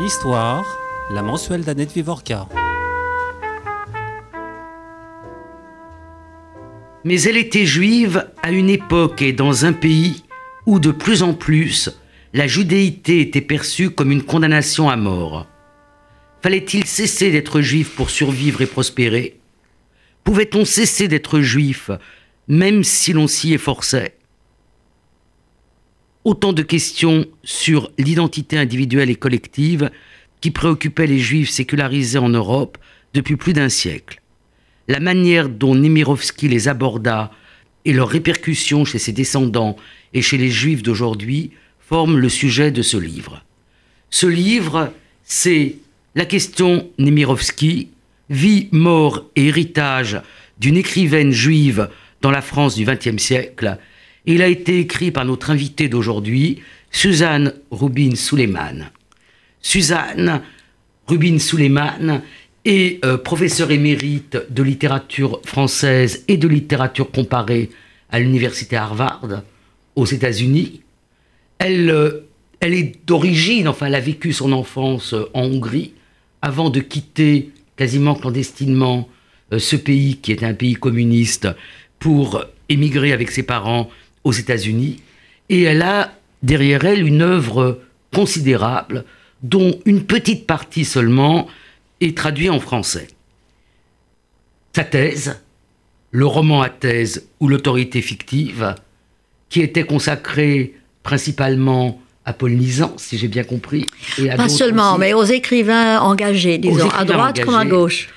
Histoire, la mensuelle d'Annette Vivorca. Mais elle était juive à une époque et dans un pays où de plus en plus la judéité était perçue comme une condamnation à mort. Fallait-il cesser d'être juif pour survivre et prospérer? Pouvait-on cesser d'être juif même si l'on s'y efforçait? Autant de questions sur l'identité individuelle et collective qui préoccupaient les juifs sécularisés en Europe depuis plus d'un siècle la manière dont Nemirovski les aborda et leurs répercussions chez ses descendants et chez les juifs d'aujourd'hui forment le sujet de ce livre. Ce livre, c'est la question Nemirovski, vie, mort et héritage d'une écrivaine juive dans la France du XXe siècle. Il a été écrit par notre invitée d'aujourd'hui, Suzanne Rubin Suleiman. Suzanne Rubin Suleiman et euh, professeur émérite de littérature française et de littérature comparée à l'université Harvard aux États-Unis. Elle, euh, elle est d'origine, enfin, elle a vécu son enfance euh, en Hongrie avant de quitter quasiment clandestinement ce pays qui est un pays communiste pour émigrer avec ses parents aux États-Unis. Et elle a derrière elle une œuvre considérable dont une petite partie seulement et traduit en français. Sa thèse, le roman à thèse ou l'autorité fictive, qui était consacré principalement à Paul Nizan, si j'ai bien compris. Et Pas seulement, mais aux écrivains engagés, disons, à droite comme à gauche.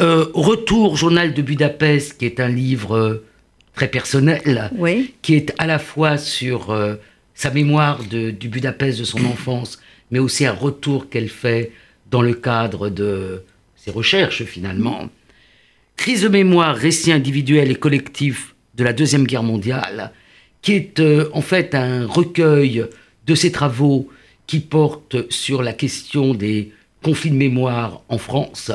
Euh, Retour, journal de Budapest, qui est un livre très personnel, qui est à la fois sur euh, sa mémoire de, du Budapest de son enfance, mais aussi un retour qu'elle fait dans le cadre de ses recherches finalement. Crise de mémoire, récit individuel et collectif de la Deuxième Guerre mondiale, qui est euh, en fait un recueil de ses travaux qui portent sur la question des conflits de mémoire en France,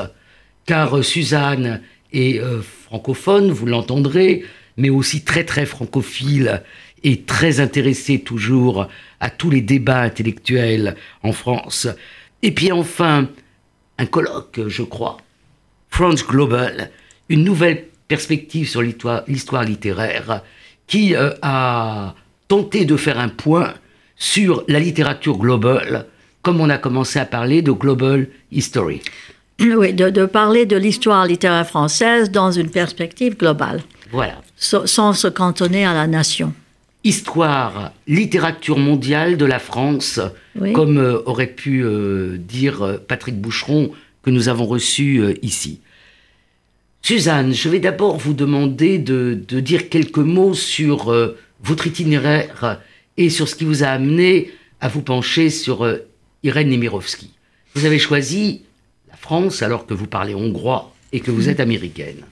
car euh, Suzanne est euh, francophone, vous l'entendrez, mais aussi très très francophile et très intéressée toujours à tous les débats intellectuels en France. Et puis enfin, un colloque, je crois, France Global, une nouvelle perspective sur l'histoire littéraire, qui euh, a tenté de faire un point sur la littérature globale, comme on a commencé à parler de Global History. Oui, de, parler de l'histoire littéraire française dans une perspective globale. Voilà. Sans se cantonner à la nation histoire, littérature mondiale de la France, comme euh, aurait pu euh, dire euh, Patrick Boucheron, que nous avons reçu ici. Suzanne, je vais d'abord vous demander de, dire quelques mots sur votre itinéraire et sur ce qui vous a amené à vous pencher sur Irène Nemirovski. Vous avez choisi la France alors que vous parlez hongrois et que vous êtes américaine.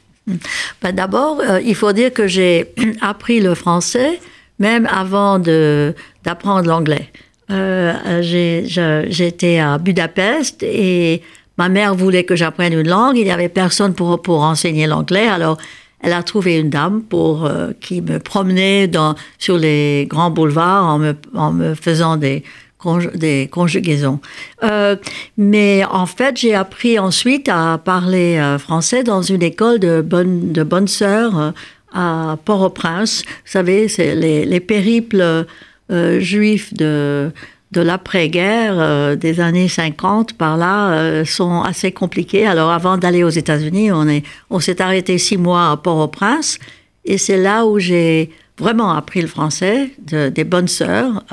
Ben D'abord, il faut dire que j'ai appris le français même avant d'apprendre l'anglais. Euh, J'étais à Budapest et ma mère voulait que j'apprenne une langue. Il n'y avait personne pour, pour enseigner l'anglais. Alors, elle a trouvé une dame pour, euh, qui me promenait sur les grands boulevards en me faisant des, des conjugaisons. Euh, mais en fait, j'ai appris ensuite à parler euh, français dans une école de bonnes de bonnes sœurs à Port-au-Prince. Vous savez, c'est les, périples euh, juifs de, de l'après-guerre euh, des années 50 par là euh, sont assez compliqués. Alors avant d'aller aux États-Unis, on est on s'est arrêté six mois à Port-au-Prince et c'est là où j'ai vraiment appris le français de, des bonnes sœurs.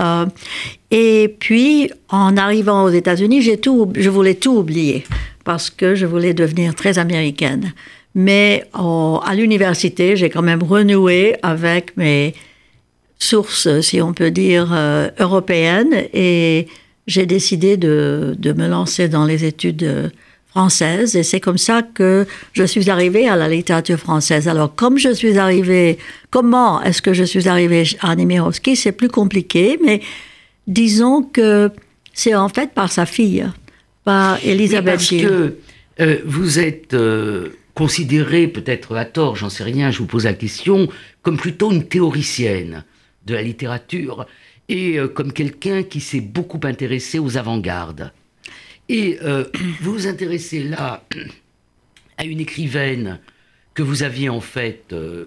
et puis en arrivant aux États-Unis, j'ai tout je voulais tout oublier parce que je voulais devenir très américaine. Mais à l'université, j'ai quand même renoué avec mes sources, si on peut dire, euh, européennes et j'ai décidé de, de, me lancer dans les études françaises et c'est comme ça que je suis arrivée à la littérature française. Alors, comme je suis arrivée, comment est-ce que je suis arrivée à Nemirovski? C'est plus compliqué, mais disons que c'est en fait par sa fille, par Elisabeth Parce que euh, vous êtes euh, considérée, peut-être à tort, j'en sais rien, je vous pose la question, comme plutôt une théoricienne de la littérature et euh, comme quelqu'un qui s'est beaucoup intéressé aux avant-gardes. Et euh, vous vous intéressez là à une écrivaine que vous aviez en fait euh,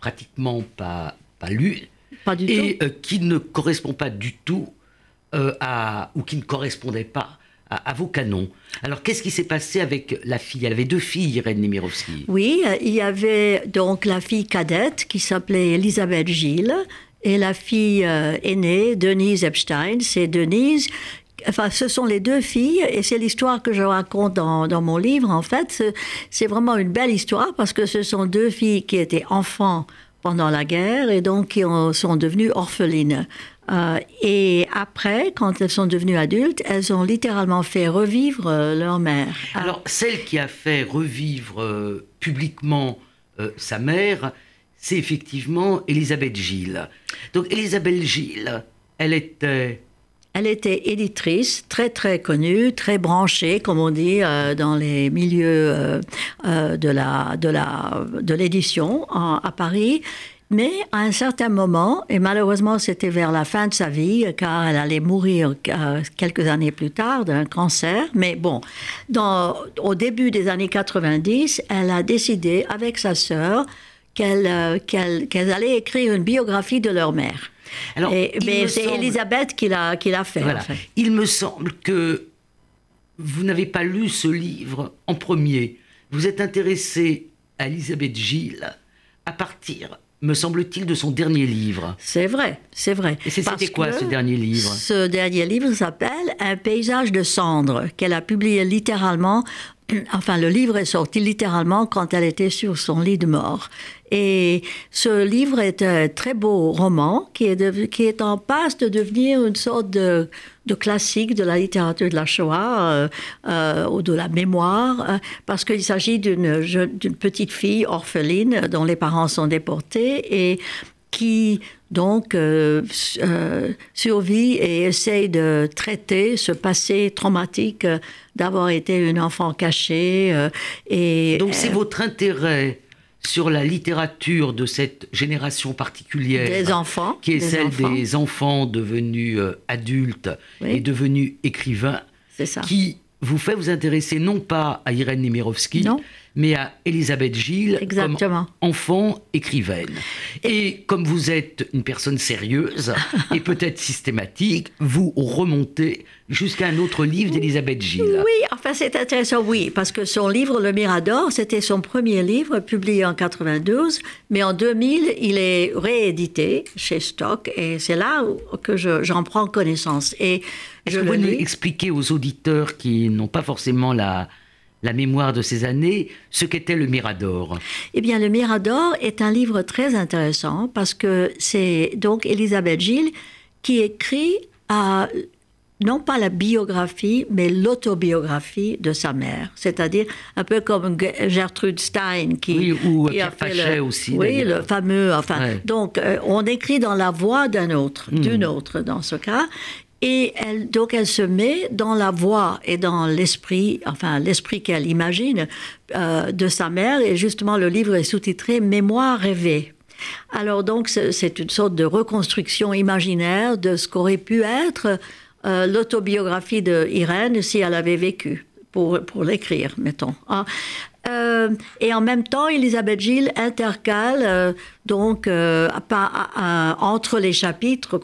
pratiquement pas, pas lue. Pas du et tout. euh, qui ne correspond pas du tout euh, à. ou qui ne correspondait pas à, à vos canons. Alors qu'est-ce qui s'est passé avec la fille? Elle avait deux filles, Irène Nemirovsky. Oui, il y avait donc la fille cadette qui s'appelait Elisabeth Gilles et la fille aînée, Denise Epstein. C'est Denise. Enfin, ce sont les deux filles et c'est l'histoire que je raconte dans, mon livre. En fait, C'est- vraiment une belle histoire parce que ce sont deux filles qui étaient enfants pendant la guerre et donc qui ont- sont devenues orphelines. Euh, et après, quand elles sont devenues adultes, elles ont littéralement fait revivre euh, leur mère. Alors celle qui a fait revivre euh, publiquement sa mère, c'est effectivement Elisabeth Gilles. Donc Elisabeth Gilles, elle était Elle était éditrice, très très connue, très branchée, comme on dit, euh, dans les milieux euh, euh, de la de la de l'édition à Paris. Mais à un certain moment, et malheureusement c'était vers la fin de sa vie, car elle allait mourir euh, quelques années plus tard d'un cancer. Mais bon, dans, au début des années 90, elle a décidé avec sa sœur qu'elle euh, qu'elle qu'elle allait écrire une biographie de leur mère. Alors, Et- mais c'est semble- Elisabeth qui l'a qui l'a fait. Voilà. en fait. Il me semble que vous n'avez pas lu ce livre en premier. Vous êtes intéressé à Elisabeth Gilles à partir, me semble-t-il, de son dernier livre. C'est vrai, c'est vrai. Et c'était quoi ce dernier livre? Ce dernier livre s'appelle Un paysage de cendres, qu'elle a publié littéralement. Enfin, le livre est sorti littéralement quand elle était sur son lit de mort. Et ce livre est un très beau roman qui est, dev- qui est en passe de devenir une sorte de, de classique de la littérature de la Shoah euh, euh, ou de la mémoire, euh, parce qu'il s'agit d'une petite fille orpheline dont les parents sont déportés et qui donc euh, euh, survit et essaye de traiter ce passé traumatique euh, d'avoir été une enfant cachée. et Donc c'est votre intérêt sur la littérature de cette génération particulière des enfants. qui est des celle enfants, des enfants devenus euh, adultes Oui. et devenus écrivains, C'est ça. qui vous fait vous intéresser non pas à Irène Nemirovsky, Non. Mais à Elisabeth Gilles Exactement. comme enfant écrivaine. Et comme vous êtes une personne sérieuse et peut-être systématique, vous remontez jusqu'à un autre livre d'Elisabeth Gilles. Oui, enfin c'est intéressant, oui, parce que son livre Le Mirador, c'était son premier livre publié en 92, mais en 2000, il est réédité chez Stock et c'est là que je- j'en prends connaissance. Et je vous nous expliquer aux auditeurs qui n'ont pas forcément la, la mémoire de ces années ce qu'était le Mirador Eh bien, Le Mirador est un livre très intéressant parce que c'est donc Elisabeth Gilles qui écrit à, non pas la biographie, mais l'autobiographie de sa mère. C'est-à-dire un peu comme Ge- Gertrude Stein qui, Oui, ou qui a Pierre fait le, aussi, Oui, le fameux. Enfin, Ouais. donc euh, on écrit dans la voix d'un autre, Hmm. d'une autre dans ce cas. Et donc elle se met dans la voix et dans l'esprit, enfin l'esprit qu'elle imagine euh, de sa mère. Et justement, le livre est sous-titré Mémoire rêvée. Alors donc c'est c'est une sorte de reconstruction imaginaire de ce qu'aurait pu être euh, l'autobiographie de Irène si elle avait vécu pour, pour l'écrire, mettons. hein. Euh, et en même temps, Elisabeth Gilles intercale euh, donc euh, entre les chapitres,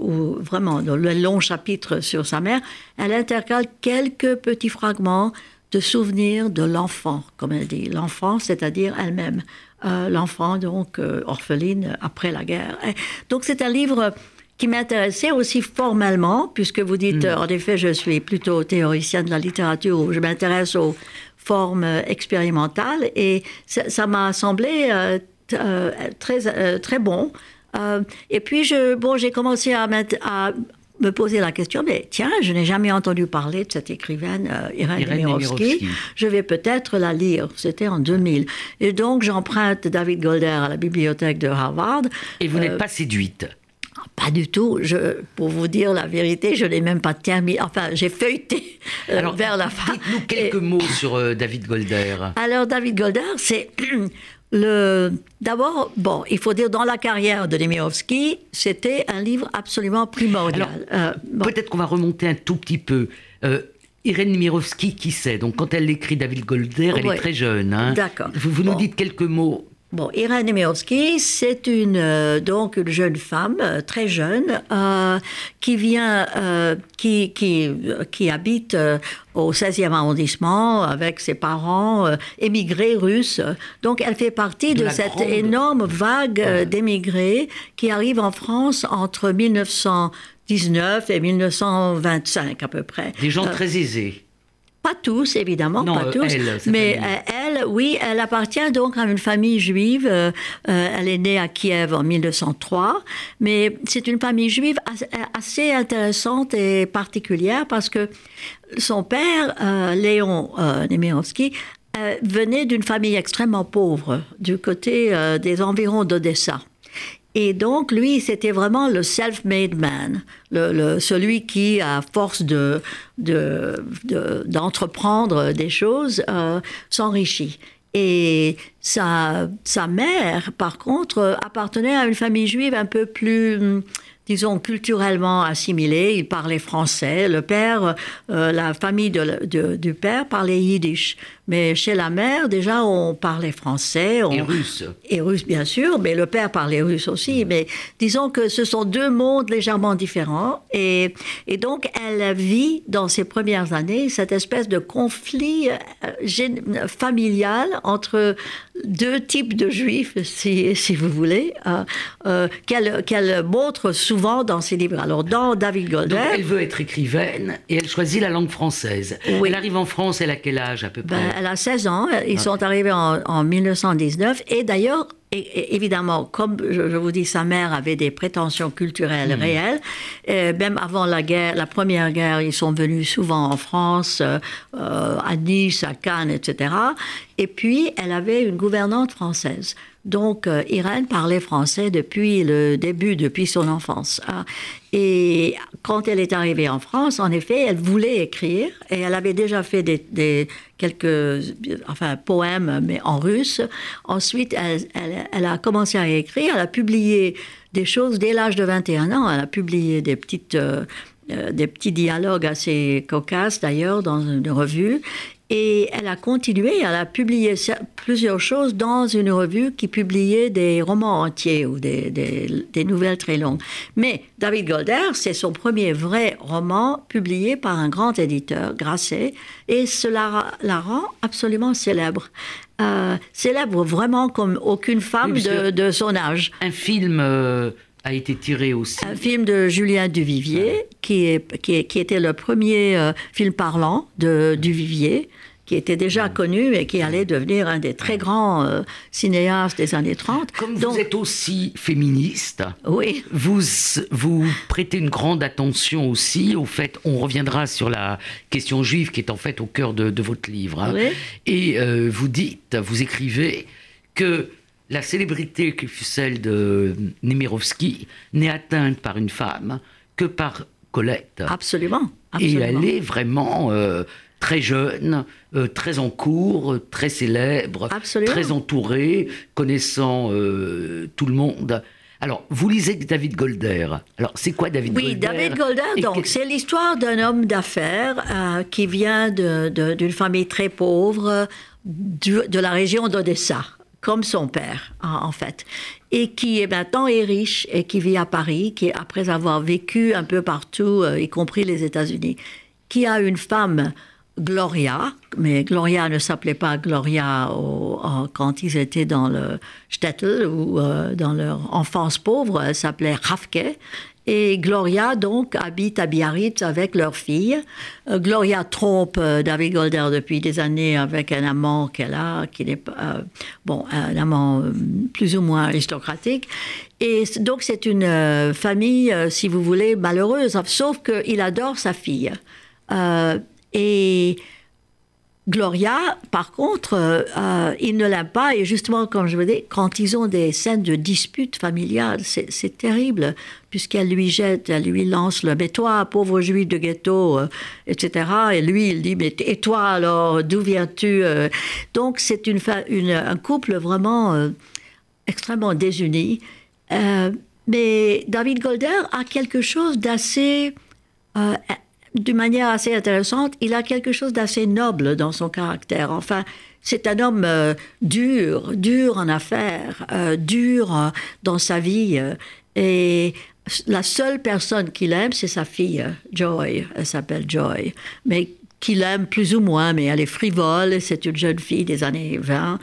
ou vraiment dans le long chapitre sur sa mère, elle intercale quelques petits fragments de souvenirs de l'enfant, comme elle dit, l'enfant, c'est-à-dire elle-même, l'enfant donc orpheline après la guerre. Et donc c'est un livre qui m'intéressait aussi formellement, puisque vous dites, euh, en effet, je suis plutôt théoricien de la littérature, je m'intéresse aux formes euh, expérimentales, et ça m'a semblé euh, euh, très, euh, très bon. Et puis, je, bon, j'ai commencé à, me poser la question, mais tiens, je n'ai jamais entendu parler de cette écrivaine euh, Irène, Irène. Je vais peut-être la lire. C'était en 2000. Et donc, j'emprunte David Golder à la bibliothèque de Harvard. Et vous Euh, n'êtes pas séduite pas du tout. Je, pour vous dire la vérité, je n'ai même pas terminé. Enfin, j'ai feuilleté euh, Alors, vers la fin. dites-nous quelques Et- mots sur euh, David Golder. alors, David Golder, c'est le. D'abord, bon, il faut dire, dans la carrière de Nemirovsky, c'était un livre absolument primordial. Euh, bon. Peut-être qu'on va remonter un tout petit peu. Euh, Irène Nemirovski, qui c'est? Donc, quand elle écrit David Golder, elle Ouais. est très jeune. hein. D'accord. Vous, vous nous dites quelques mots. Bon, Irène Nemirovski, c'est une euh, donc une jeune femme euh, très jeune euh, qui vient, qui qui qui habite au 16e arrondissement avec ses parents émigrés russes. Donc, elle fait partie De cette grande- énorme vague d'émigrés qui arrive en France entre 1919 et 1925 à peu près. Des gens très aisés. pas tous, évidemment, Non, pas tous. elle, mais famille. Oui, elle appartient donc à une famille juive. Euh, euh, elle est née à Kiev en 1903. Mais c'est une famille juive as- assez intéressante et particulière parce que son père, euh, Léon euh, venait d'une famille extrêmement pauvre du côté des environs d'Odessa. Et donc, lui, c'était vraiment le self-made man, le, le- celui qui, à force de, de, de- d'entreprendre des choses, euh, s'enrichit. Et sa, sa mère, par contre, appartenait à une famille juive un peu plus, disons, culturellement assimilée. Il parlait français. Le père, euh, la famille de- de- du père parlait yiddish. Mais chez la mère, déjà, on parlait français. On, Et russe. et russe, bien sûr, mais le père parlait russe aussi. Mais disons que ce sont deux mondes légèrement différents. Et, et donc, elle vit dans ses premières années cette espèce de conflit euh, familial entre deux types de juifs, si, si vous voulez, euh, euh, qu'elle montre souvent dans ses livres. Alors, dans David Donc, Golder, elle veut être écrivaine et elle choisit la langue française. Oui. Elle arrive en France, elle a quel âge à peu près? Ben, elle a 16 ans. Ils sont arrivés en, en 1919. Et d'ailleurs, évidemment, comme je, vous dis, sa mère avait des prétentions culturelles réelles. Euh, même avant la guerre, la première guerre, ils sont venus souvent en France, euh, euh, à Nice, à Cannes, etc. Et puis, elle avait une gouvernante française. Donc, euh, Irène parlait français depuis le début, depuis son enfance. hein. Et quand elle est arrivée en France, en effet, elle voulait écrire et elle avait déjà fait des, quelques enfin, poèmes, mais en russe. Ensuite, elle a commencé à écrire. Elle a publié des choses dès l'âge de 21 ans. Elle a publié des petites. euh, euh, des petits dialogues assez cocasses d'ailleurs dans une revue. Et elle a continué, elle a publié plusieurs choses dans une revue qui publiait des romans entiers ou des, des- des nouvelles très longues. Mais David Golder, c'est son premier vrai roman publié par un grand éditeur, Grasset, et cela la rend absolument célèbre. Euh, célèbre vraiment comme aucune femme Oui, parce de, de son âge. Un film euh, a été tiré aussi. Un film de Julien Duvivier, qui, est, qui, est- qui était le premier euh, film parlant de Duvivier, qui était déjà connu et qui allait devenir un des très grands euh, cinéastes des années 30. Comme Donc, vous êtes aussi féministe, oui, vous, vous prêtez une grande attention aussi au fait, on reviendra sur la question juive qui est en fait au cœur de, de votre livre. hein. Oui. Et euh, vous dites, vous écrivez que la célébrité qui fut celle de Nemirovski n'est atteinte par une femme que par Colette. absolument. Et elle est vraiment euh, très jeune, euh, très en cours, très célèbre, Absolument. très entourée, connaissant euh, tout le monde. Alors, vous lisez David Golder. Alors, c'est quoi David Oui, Golder David Golder, Et donc, que- c'est l'histoire d'un homme d'affaires qui vient d'une famille très pauvre de la région d'Odessa, comme son père, en, fait, et qui est maintenant est riche et qui vit à Paris, qui, après avoir vécu un peu partout, euh, y compris les États-Unis, qui a une femme. Gloria, mais Gloria ne s'appelait pas Gloria quand ils étaient dans le shtetl ou euh, dans leur enfance pauvre, elle s'appelait Rafke. Et Gloria, donc, habite à Biarritz avec leur fille. Euh, Gloria trompe euh, David Golder depuis des années avec un amant qu'elle a, qui n'est pas, euh, bon, un amant plus ou moins aristocratique. Et donc, c'est une famille, si vous voulez, malheureuse, sauf qu'il adore sa fille. Et Gloria, par contre, euh, euh, il ne l'aime pas. Et justement, comme je vous dis, quand ils ont des scènes de disputes familiales, c'est terrible, puisqu'elle lui jette, elle lui lance le Mais toi, pauvre juif de ghetto, euh, etc. Et lui, il dit Mais et toi alors, d'où viens-tu euh? Donc, c'est un couple vraiment extrêmement désuni. Mais David Golder a quelque chose d'assez d'une manière assez intéressante, il a quelque chose d'assez noble dans son caractère. Enfin, c'est un homme euh, dur, dur en affaires, euh, dur euh, dans sa vie. et la seule personne qu'il aime, c'est sa fille, Joy. Elle s'appelle Joy. Mais qu'il aime plus ou moins, mais elle est frivole. C'est une jeune fille des années 20.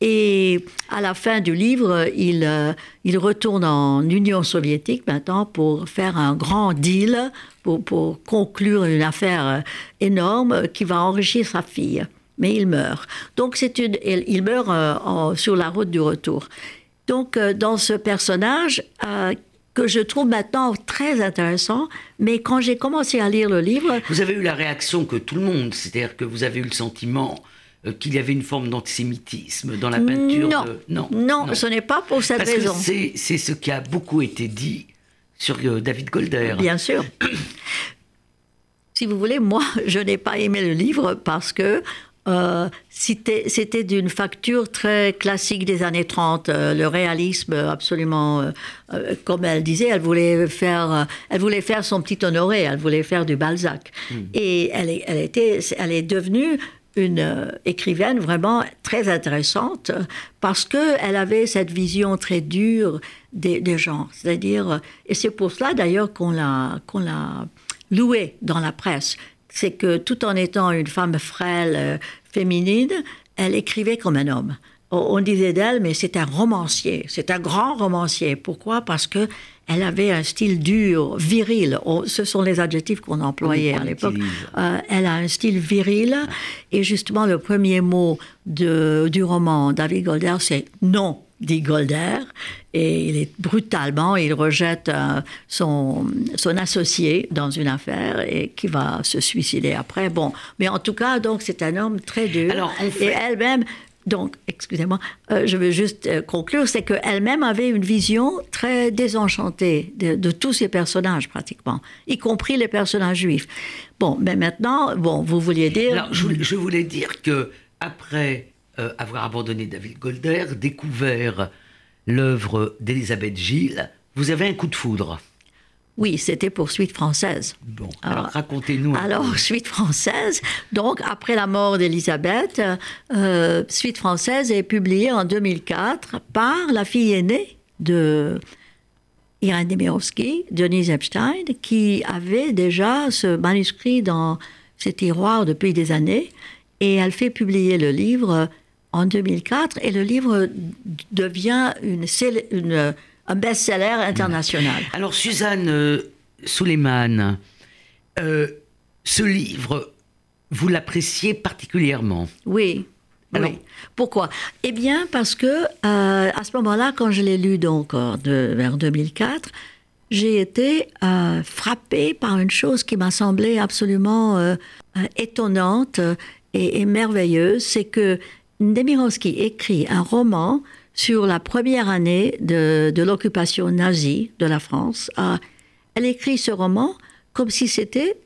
Et à la fin du livre, il, euh, il retourne en Union soviétique maintenant pour faire un grand deal, pour, pour conclure une affaire euh, énorme qui va enrichir sa fille. Mais il meurt. Donc c'est une, il meurt euh, sur la route du retour. Donc dans ce personnage que je trouve maintenant très intéressant, mais quand j'ai commencé à lire le livre... Vous avez eu la réaction que tout le monde, c'est-à-dire que vous avez eu le sentiment euh, qu'il y avait une forme d'antisémitisme dans la peinture non. non, non, ce n'est pas pour cette Parce raison. C'est ce qui a beaucoup été dit sur euh, David Golder. Bien sûr. si vous voulez, moi, je n'ai pas aimé le livre parce que euh, c'était d'une facture très classique des années 30, le réalisme absolument, comme elle disait, elle voulait faire, elle voulait faire son petit honoré, elle voulait faire du Balzac, hmm. et elle, est, elle était, elle est devenue une euh, écrivaine vraiment très intéressante parce qu'elle avait cette vision très dure des, gens. C'est-à-dire, et c'est pour cela d'ailleurs qu'on l'a, qu'on l'a louée dans la presse. C'est que tout en étant une femme frêle, euh, féminine, elle écrivait comme un homme on disait d'elle, mais c'est un romancier, c'est un grand romancier. Pourquoi? Parce que elle avait un style dur, viril. ce sont les adjectifs qu'on employait à l'époque. Euh, elle a un style viril, et justement le premier mot de, du roman David Golder, c'est non dit Golder, et il est brutalement, il rejette euh, son, son associé dans une affaire et qui va se suicider après. Bon, mais en tout cas, donc c'est un homme très dur. Alors, Et elle-même, donc, excusez-moi, euh, je veux juste euh, conclure, c'est qu'elle-même avait une vision très désenchantée de, tous ces personnages pratiquement, y compris les personnages juifs. Bon, mais maintenant, bon, vous vouliez dire. Je, voulais, dire que après euh, avoir abandonné David Golder, découvert l'œuvre d'Elisabeth Gilles, vous avez un coup de foudre. Oui, c'était pour Suite française. Bon, alors, racontez-nous. Alors, Suite française, donc après la mort d'Elisabeth, euh, Suite française est publiée en 2004 par la fille aînée de Irène Demirovski, Denise Epstein, qui avait déjà ce manuscrit dans ses tiroirs depuis des années. Et elle fait publier le livre en 2004 et le livre devient une, une un best-seller international. Alors, Suzanne euh, Suleiman, euh, ce livre, vous l'appréciez particulièrement? Oui. oui. Pourquoi? Eh bien, parce que euh, à ce moment-là, quand je l'ai lu donc de, vers 2004, j'ai été frappée par une chose qui m'a semblé absolument étonnante et, et merveilleuse, c'est que Demirovski écrit un roman sur la première année de, l'occupation nazie de la France. Euh, elle écrit ce roman comme si c'était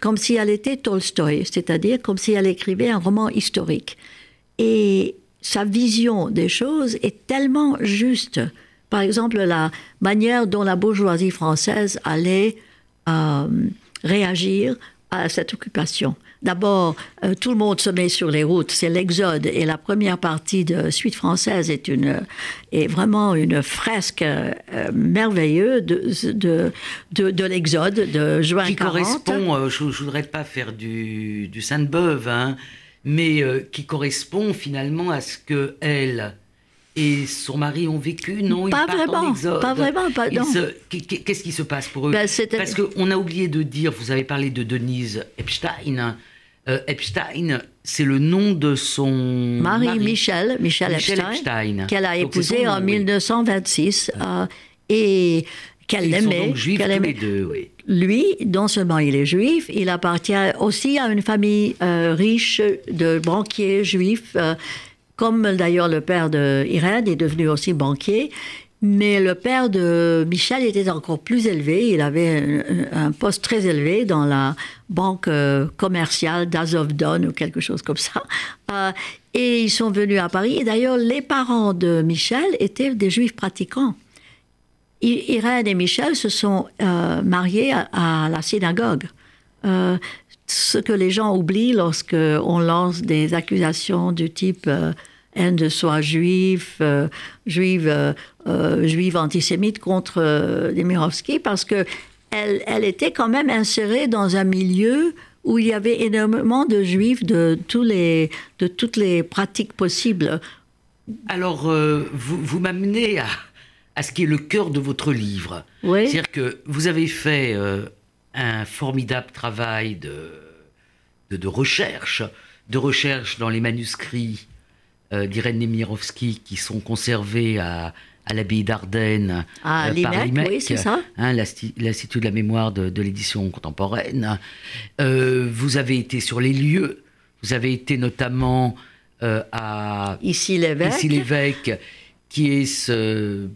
comme si elle était Tolstoï, c'est-à-dire comme si elle écrivait un roman historique. Et sa vision des choses est tellement juste. Par exemple, la manière dont la bourgeoisie française allait euh, réagir à cette occupation. D'abord, euh, tout le monde se met sur les routes, c'est l'exode, et la première partie de Suite française est, une, est vraiment une fresque euh, merveilleuse de, de, de, l'exode de juin qui correspond, euh, je ne voudrais pas faire du, du Sainte-Beuve, hein, mais qui correspond finalement à ce que elle et son mari ont vécu Non, pas ils vraiment, en Pas vraiment, pas Qu'est-ce qui se passe pour eux? Ben, Parce qu'on a oublié de dire, vous avez parlé de Denise Epstein. Euh, Epstein, c'est le nom de son mari, Michel, Michel, Epstein, qu'elle a épousé en 1926 euh, et qu'elle aimait. Qu'elle aimait. Deux, oui. Lui, non seulement il est juif, il appartient aussi à une famille euh, riche de banquiers juifs comme d'ailleurs le père de Irène est devenu aussi banquier. Mais le père de Michel était encore plus élevé. Il avait un, poste très élevé dans la banque euh, commerciale d'Azovdon ou quelque chose comme ça. Euh, et ils sont venus à Paris. Et d'ailleurs, les parents de Michel étaient des juifs pratiquants. Irène et Michel se sont euh, mariés à, la synagogue euh, ce que les gens oublient lorsque on lance des accusations du type haine de soi juif, euh, juive, euh, euh, juive antisémite contre Demirovski, parce que elle, elle était quand même insérée dans un milieu où il y avait énormément de juifs de, tous les, de toutes les pratiques possibles. Alors, vous, vous m'amenez à, à ce qui est le cœur de votre livre. Oui. C'est-à-dire que vous avez fait un formidable travail de, de, de recherche, de recherche dans les manuscrits d'Irène Nemirovski qui sont conservés à, à l'abbaye d'Ardenne À euh, par l'IMEC, oui, c'est ça. hein, l'Insti- l'Institut de la mémoire de, de l'édition contemporaine. Euh, vous avez été sur les lieux, vous avez été notamment euh, à Ici, l'évêque. qui est ce,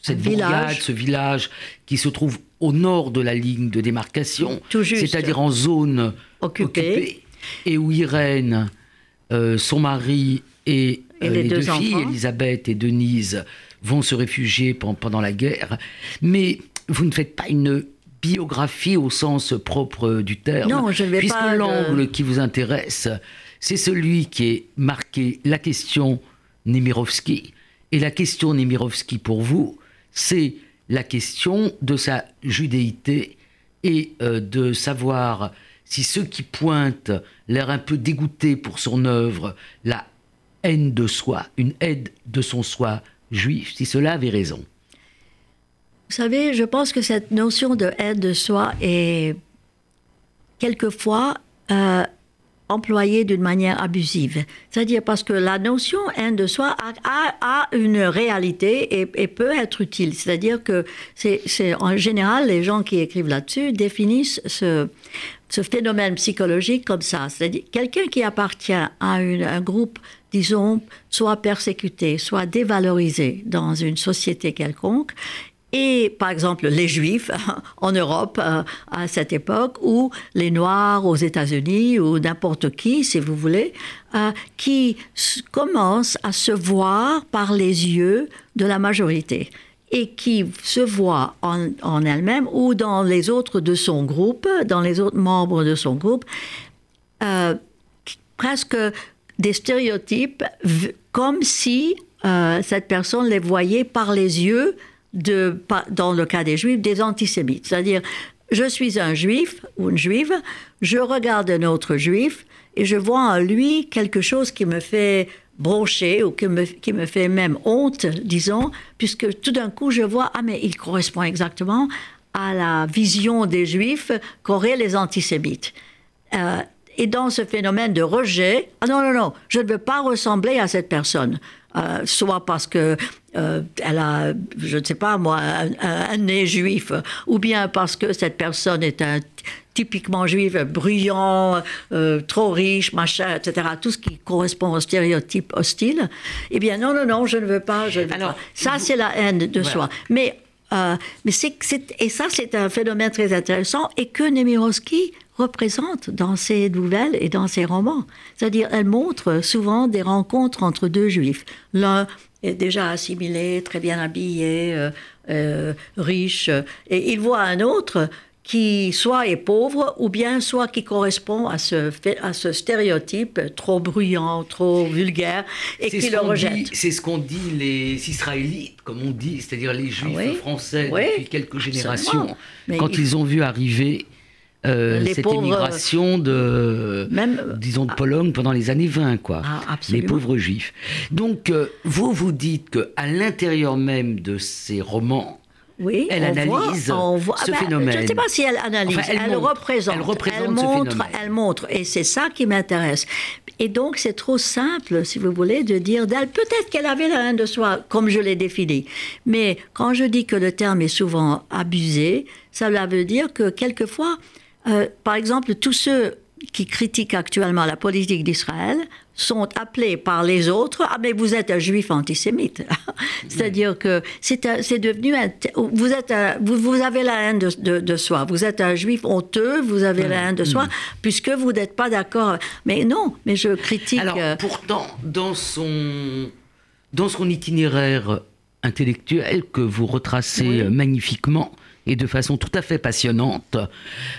cette Village. bourgade, ce village qui se trouve au nord de la ligne de démarcation, c'est-à-dire en zone Occupée. occupée, et où Irène, euh, son mari et, Et euh, les les deux, deux filles. Elisabeth et Denise, vont se réfugier pen- pendant la guerre. Mais vous ne faites pas une biographie au sens propre du terme. Non, je vais puisque l'angle qui vous intéresse, c'est celui qui est marqué la question Nemirovski. Et la question Nemirovski pour vous, c'est la question de sa judéité et euh, de savoir si ceux qui pointent l'air un peu dégoûté pour son œuvre, la haine de soi, une aide de son soi juif, si cela avait raison. Vous savez, je pense que cette notion de aide de soi est quelquefois euh, employée d'une manière abusive. C'est-à-dire parce que la notion haine de soi a, a- une réalité et, peut être utile. C'est-à-dire que c'est- en général, les gens qui écrivent là-dessus définissent ce, ce phénomène psychologique comme ça. C'est-à-dire quelqu'un qui appartient à une- un groupe, disons, soit persécuté, soit dévalorisé dans une société quelconque, et par exemple les Juifs en Europe euh, à cette époque, ou les Noirs aux États-Unis, ou n'importe qui, si vous voulez, euh, qui commencent à se voir par les yeux de la majorité et qui se voit en, en elle-même ou dans les autres de son groupe, dans les autres membres de son groupe, euh, presque des stéréotypes comme si euh, cette personne les voyait par les yeux de, dans le cas des juifs, des antisémites. C'est-à-dire, je suis un juif ou une juive, je regarde un autre juif et je vois en lui quelque chose qui me fait broncher ou qui me, qui me fait même honte, disons, puisque tout d'un coup je vois, ah mais il correspond exactement à la vision des juifs qu'auraient les antisémites. Euh, et dans ce phénomène de rejet, ah non, non, non, je ne veux pas ressembler à cette personne. Euh, soit parce que euh, elle a, je ne sais pas moi, un, un- un nez juif, ou bien parce que cette personne est un typiquement juif, bruyant, euh, trop riche, machin, etc. Tout ce qui correspond au stéréotype hostile. Eh bien, non, non, non, je ne veux pas. Je ne veux Alors, pas. Ça, vous- c'est la haine de Voilà. soi. Mais, mais c'est- et ça, c'est un phénomène très intéressant et que Nemirovsky représente dans ses nouvelles et dans ses romans. C'est-à-dire, elle montre souvent des rencontres entre deux juifs. L'un est déjà assimilé, très bien habillé, euh, euh, riche, et il voit un autre qui soit est pauvre ou bien soit qui correspond à ce, à ce stéréotype trop bruyant, trop vulgaire et qui le rejette. C'est ce qu'ont dit les Israélites, comme on dit, c'est-à-dire les Juifs oui. français Oui, depuis quelques générations. Mais quand il- ils ont vu arriver euh, cette pauvres- émigration de, Même- disons, de Pologne pendant les années 20, quoi. Ah, les pauvres Juifs. Donc, euh, vous vous dites que à l'intérieur même de ces romans, Oui, Elle on analyse voit, on voit- ce ben, phénomène. Je ne sais pas si elle analyse, Enfin, elle, elle montre. représente, Elle représente elle ce montre, phénomène. elle montre, et c'est ça qui m'intéresse. Et donc c'est trop simple, si vous voulez, de dire d'elle. Peut-être qu'elle avait la haine de soi, comme je l'ai défini. Mais quand je dis que le terme est souvent abusé, cela veut dire que quelquefois, euh, par exemple, tous ceux qui critiquent actuellement la politique d'Israël sont appelés par les autres ah mais vous êtes un juif antisémite c'est-à-dire que c'est devenu un, vous êtes un- vous, vous avez la haine de, de- de soi. Vous êtes un juif honteux vous avez la haine de soi puisque vous n'êtes pas d'accord. Mais non mais je critique Alors, euh, pourtant, dans son, dans son itinéraire intellectuel que vous retracez Oui. magnifiquement, et de façon tout à fait passionnante.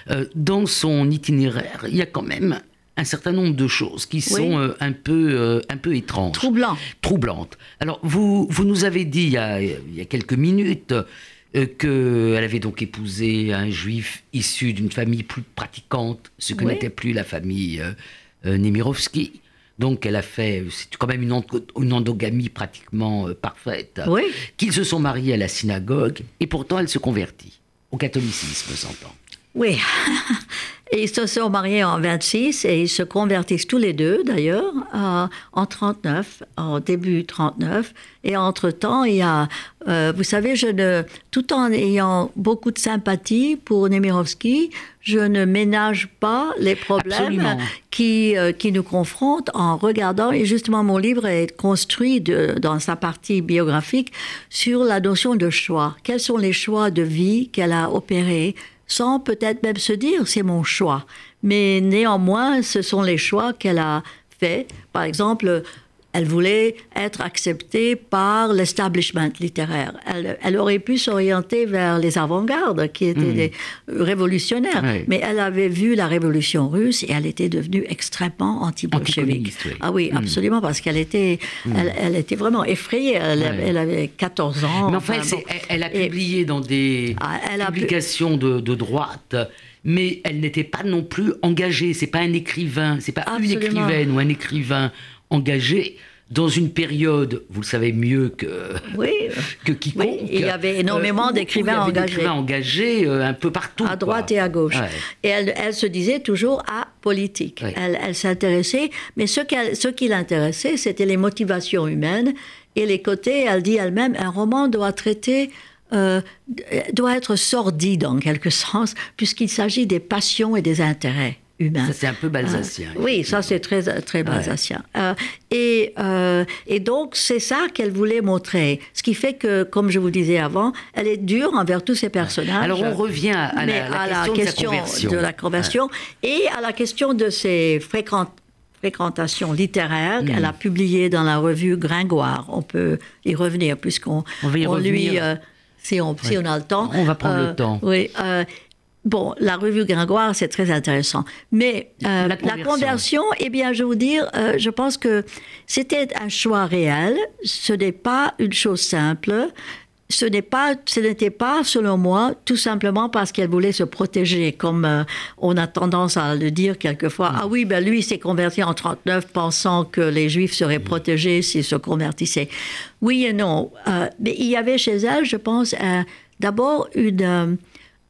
Euh, dans son itinéraire, il y a quand même un certain nombre de choses qui sont euh, un, peu, euh, un peu étranges. Troublantes. Troublantes. Alors, vous, vous nous avez dit il y a, il y a quelques minutes euh, qu'elle avait donc épousé un juif issu d'une famille plus pratiquante, ce que Oui. n'était plus la famille Nemirovsky. Donc, elle a fait, c'est quand même une, une endogamie pratiquement parfaite. Oui. Qu'ils se sont mariés à la synagogue, et pourtant elle se convertit au catholicisme, s'entend. Oui. Et ils se sont mariés en 26 et ils se convertissent tous les deux, d'ailleurs, euh, en 39, en début 39. Et entre-temps, il y a, euh, vous savez, je ne, tout en ayant beaucoup de sympathie pour Nemirovsky, je ne ménage pas les problèmes Absolument. qui, euh, qui nous confrontent en regardant, et justement mon livre est construit de- dans sa partie biographique sur la notion de choix. Quels sont les choix de vie qu'elle a opérés sans peut-être même se dire c'est mon choix. Mais néanmoins, ce sont les choix qu'elle a faits. Par exemple, elle voulait être acceptée par l'establishment littéraire. Elle, elle aurait pu s'orienter vers les avant-gardes, qui étaient des révolutionnaires. Mais elle avait vu la révolution russe et elle était devenue extrêmement anti-bolchevique. Oui. Ah oui, Mm. absolument, parce qu'elle était, elle, elle était vraiment effrayée. Elle, avait 14 ans. Mais enfin, elle, bon. a Et- publié dans des Ah, pu- publications de, de droite, mais elle n'était pas non plus engagée. C'est pas un écrivain, c'est pas une écrivaine ou un écrivain engagé dans une période, vous le savez mieux que, Oui. que quiconque. Oui, il y avait énormément où d'écrivains engagés. d'écrivains engagés euh, un peu partout. à droite quoi. et à gauche. Ouais. Et elle, elle se disait toujours à politique. Ouais. Elle, elle s'intéressait, mais ce, qu'elle- ce qui l'intéressait, c'était les motivations humaines et les côtés. Elle dit elle-même, un roman doit traiter, euh, doit être sordide en quelque sens, puisqu'il s'agit des passions et des intérêts humains. Ça, c'est un peu balsacien. Ah, oui, ça c'est très très balsacien. Euh, et euh, et donc c'est ça qu'elle voulait montrer. Ce qui fait que, comme je vous disais avant, elle est dure envers tous ses personnages. Alors on revient à, la, la à question, de, la conversion et à la question de ses fréquentes fréquentations littéraires Mm. qu'elle a publiées dans la revue Gringoire. On peut y revenir puisqu'on On lui, euh, si, on, si on a le temps. On va prendre le temps. Oui. euh, Bon, la revue Gringoire, c'est très intéressant. Mais euh, La la, conversion. eh bien, je vais vous dire, euh, je pense que c'était un choix réel. Ce n'est pas une chose simple. Ce n'est pas, ce n'était pas, selon moi, tout simplement parce qu'elle voulait se protéger, comme euh, on a tendance à le dire quelquefois. Ah oui, ben lui s'est converti en 39 pensant que les Juifs seraient protégés s'ils se convertissaient. Oui et non. Euh, mais il y avait chez elle, je pense, un- d'abord une, euh,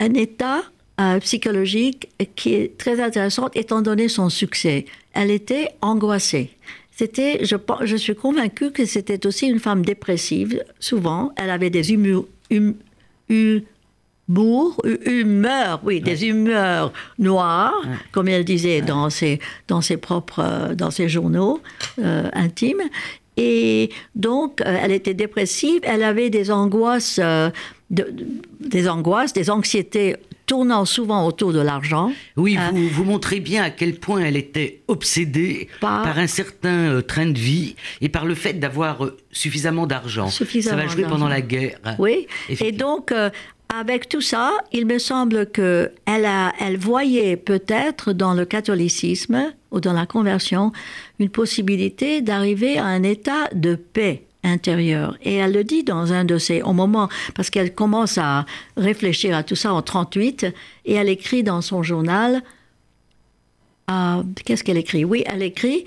un état euh, psychologique qui est très intéressant étant donné son succès. Elle était angoissée. C'était, je, je suis convaincue que c'était aussi une femme dépressive. Souvent, elle avait des humeurs, hum, humours, hu- humeurs, oui, des humeurs noires, comme elle disait dans ses, dans ses propres, euh, dans ses journaux euh, intimes. Et donc, euh, elle était dépressive. Elle avait des angoisses, euh, de- de- des angoisses, des anxiétés tournant souvent autour de l'argent. Oui, Euh, vous, vous montrez bien à quel point elle était obsédée Par- par, un certain euh, train de vie et par le fait d'avoir euh, suffisamment d'argent. Ça va jouer pendant la guerre. Oui. Et donc, euh, avec tout ça, il me semble que elle a, elle voyait peut-être dans le catholicisme ou dans la conversion une possibilité d'arriver à un état de paix intérieure. Et elle le dit dans un de ses, au moment, parce qu'elle commence à réfléchir à tout ça en 38, et elle écrit dans son journal, ah, qu'est-ce qu'elle écrit? Oui, elle écrit,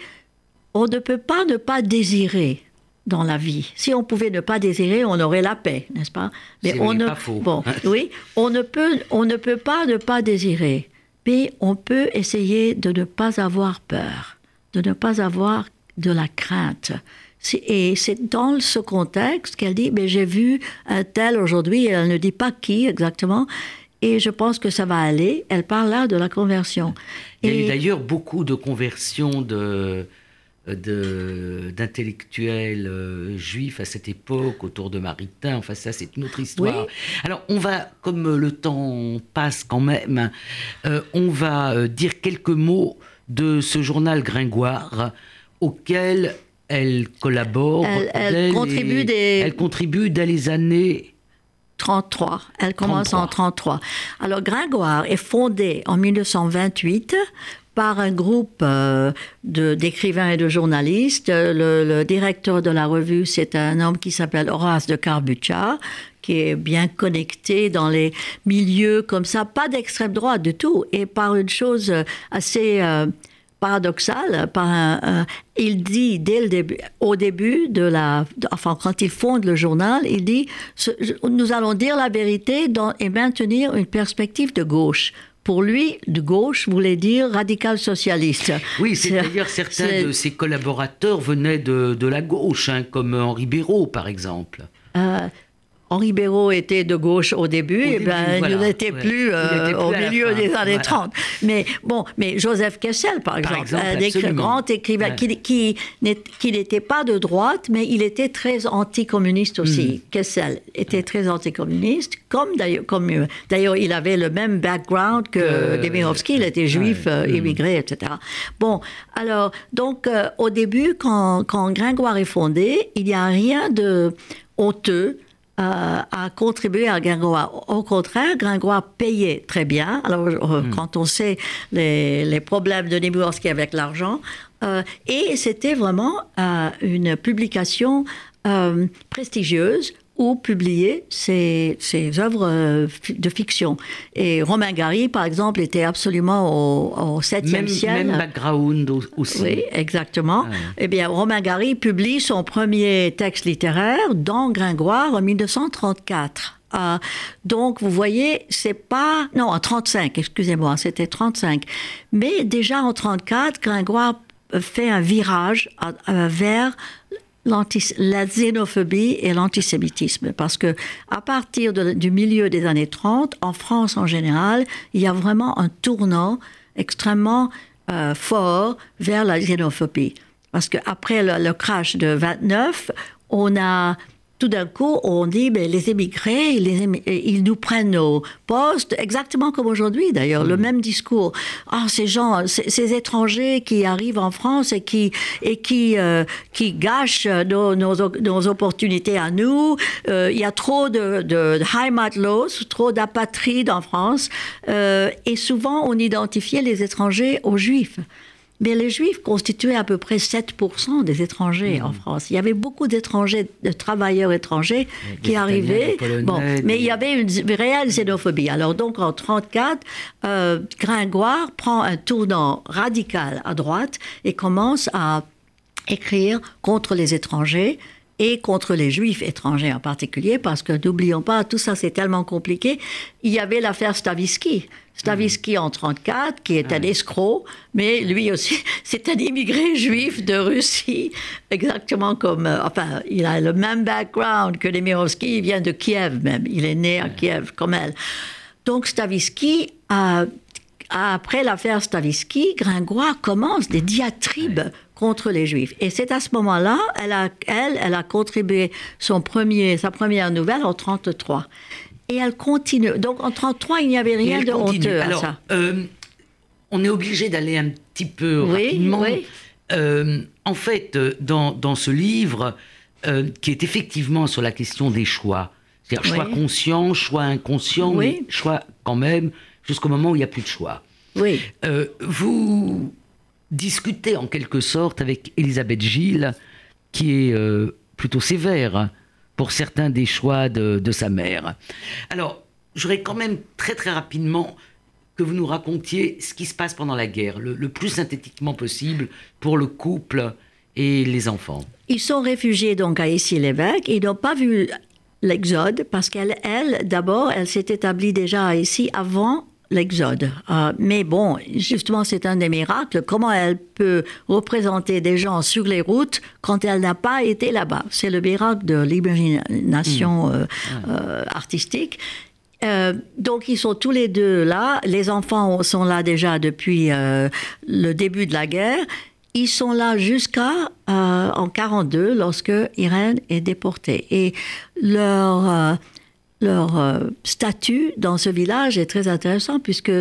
on ne peut pas ne pas désirer dans la vie. Si on pouvait ne pas désirer, on aurait la paix, n'est-ce pas? C'est on oui, ne pas faux. bon, oui, on ne peut on ne peut pas ne pas désirer, mais on peut essayer de ne pas avoir peur, de ne pas avoir de la crainte. Et c'est dans ce contexte qu'elle dit, mais j'ai vu un tel aujourd'hui, elle ne dit pas qui exactement, et je pense que ça va aller. Elle parle là de la conversion. Il y a eu d'ailleurs beaucoup de conversions de d'intellectuels euh, juifs à cette époque autour de Maritain. Enfin, ça, c'est une autre histoire. Oui. Alors, on va, comme le temps passe quand même, euh, on va euh, dire quelques mots de ce journal Gringoire auquel elle collabore. Elle- contribue les- des- Elle contribue dès les années 33. Elle commence en 33. Alors Gringoire est fondée en 1928 par un groupe euh, d'écrivains et de journalistes. Le, le, directeur de la revue, c'est un homme qui s'appelle Horace de Carbuccia, qui est bien connecté dans les milieux comme ça, pas d'extrême droite du tout, et par une chose assez euh, paradoxale, par un, il dit dès le début, au début de la, enfin quand il fonde le journal, il dit nous allons dire la vérité dans, et maintenir une perspective de gauche pour lui, de gauche voulait dire radical socialiste. Oui, c'est-à-dire certains de ses collaborateurs venaient de, de la gauche, hein, comme Henri Béraud, par exemple. Euh, Henri Béraud était de gauche au début, et ben, il n'était plus, euh, au milieu des années 30. Mais bon, mais Joseph Kessel, par exemple, un grand écrivain qui, qui, n'était pas de droite, mais il était très anticommuniste aussi. Hmm. Kessel était très anticommuniste, comme d'ailleurs, comme euh, d'ailleurs, il avait le même background que euh, Demirovski, il était juif, euh, hmm. immigré, etc. Bon, alors, donc, au début, quand, quand Gringoire est fondé, il n'y a rien de honteux euh, a contribué à Gringoire. Au contraire, Gringoire payait très bien. Alors, euh, hmm. quand on sait les, les problèmes de Niboursky avec l'argent, euh, et c'était vraiment une publication prestigieuse ou publier ses, ses, œuvres euh, de fiction. Et Romain Gary, par exemple, était absolument au, au 7e ciel. Même background aussi. Oui, exactement. Ah. Eh bien, Romain Gary publie son premier texte littéraire dans Gringoire en 1934. Euh, donc, vous voyez, c'est pas... Non, en 35, excusez-moi, c'était 35. Mais déjà en 34, Gringoire fait un virage vers la xénophobie et l'antisémitisme. Parce que à partir du milieu des années 30, en France en général, il y a vraiment un tournant extrêmement euh, fort vers la xénophobie. Parce qu'après le, le crash de 29, on a tout d'un coup, on dit, mais les émigrés, ils, nous prennent nos postes, exactement comme aujourd'hui d'ailleurs, le mm. même discours. Ah, ces gens, ces, étrangers qui arrivent en France et qui, et qui, euh, qui gâchent nos, nos, opportunités à nous. Euh, il y a trop de, de Heimatlos, trop d'apatrides en France. Euh, et souvent, on identifiait les étrangers aux juifs. Mais les Juifs constituaient à peu près 7% des étrangers en mmh. France. Il y avait beaucoup d'étrangers, de travailleurs étrangers qui arrivaient. Bon, mais il y avait une réelle xénophobie. Alors donc en 34, euh, Gringoire prend un tournant radical à droite et commence à écrire contre les étrangers et contre les juifs étrangers en particulier, parce que n'oublions pas, tout ça c'est tellement compliqué. Il y avait l'affaire Stavisky. Stavisky en 34, qui est un escroc, mais lui aussi, c'est un immigré juif de Russie, exactement comme, euh, enfin, il a le même background que Nemirovsky, il vient de Kiev même, il est né à Kiev comme elle. Donc Stavisky a après l'affaire Stavisky, Gringoire commence des diatribes contre les Juifs. Et c'est à ce moment-là, elle a, elle, elle a contribué son premier, sa première nouvelle en 33. Et elle continue. Donc en 33, il n'y avait rien de honteux à ça. Euh, on est obligé d'aller un petit peu rapidement. Oui. Euh, en fait, euh, dans, dans ce livre, qui est effectivement sur la question des choix, c'est-à-dire choix conscients, choix inconscients, mais choix quand même, jusqu'au moment où il n'y a plus de choix. Oui. vous discuter en quelque sorte avec Elisabeth Gilles, qui est euh, plutôt sévère pour certains des choix de, sa mère. Alors, j'aurais quand même très très rapidement que vous nous racontiez ce qui se passe pendant la guerre, le, plus synthétiquement possible pour le couple et les enfants. Ils sont réfugiés donc à Issy-l'Évêque. Ils n'ont pas vu l'exode parce qu'elle, elle, d'abord, elle s'est établie déjà ici avant l'exode. Euh, mais bon, justement, c'est un des miracles. Comment elle peut représenter des gens sur les routes quand elle n'a pas été là-bas? C'est le miracle de l'imagination mmh. euh, euh, artistique. donc ils sont tous les deux là. Les enfants sont là déjà depuis le début de la guerre. Ils sont là jusqu'à en 42 lorsque Irène est déportée. Et leur leur euh, statut dans ce village est très intéressant puisque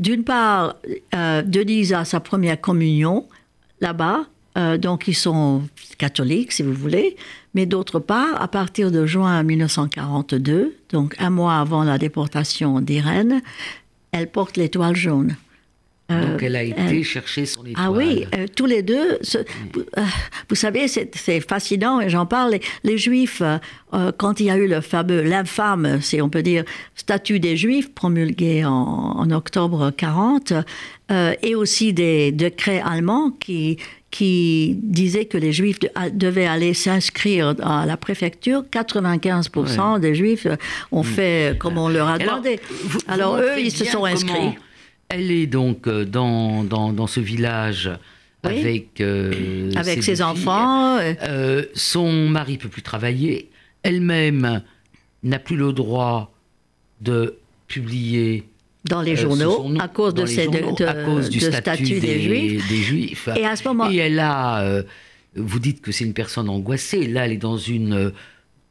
d'une part, euh, Denise a sa première communion là-bas Euh, donc, ils sont catholiques, si vous voulez. Mais d'autre part, à partir de juin 1942, donc un mois avant la déportation d'Irène, elle porte l'étoile jaune. Euh, Donc elle a été chercher son étoile. Ah oui, euh, tous les deux. Euh, vous savez, c'est fascinant et j'en parle. Les, Juifs, quand il y a eu le fameux, l'infâme, si on peut dire, statut des Juifs promulgué en, octobre 40, et aussi des décrets allemands qui qui disaient que les Juifs devaient aller s'inscrire à la préfecture. 95% des Juifs ont mm. fait comme on leur a demandé. Alors, eux, ils se sont inscrits. Elle est donc euh, dans, dans, ce village avec, euh, avec ses, enfants. Euh. son mari peut plus travailler. Elle-même n'a plus le droit de publier dans les journaux à cause de, ces, cause du statut, des, juifs. Et à ce moment, et elle a, vous dites que c'est une personne angoissée. Là, elle est dans une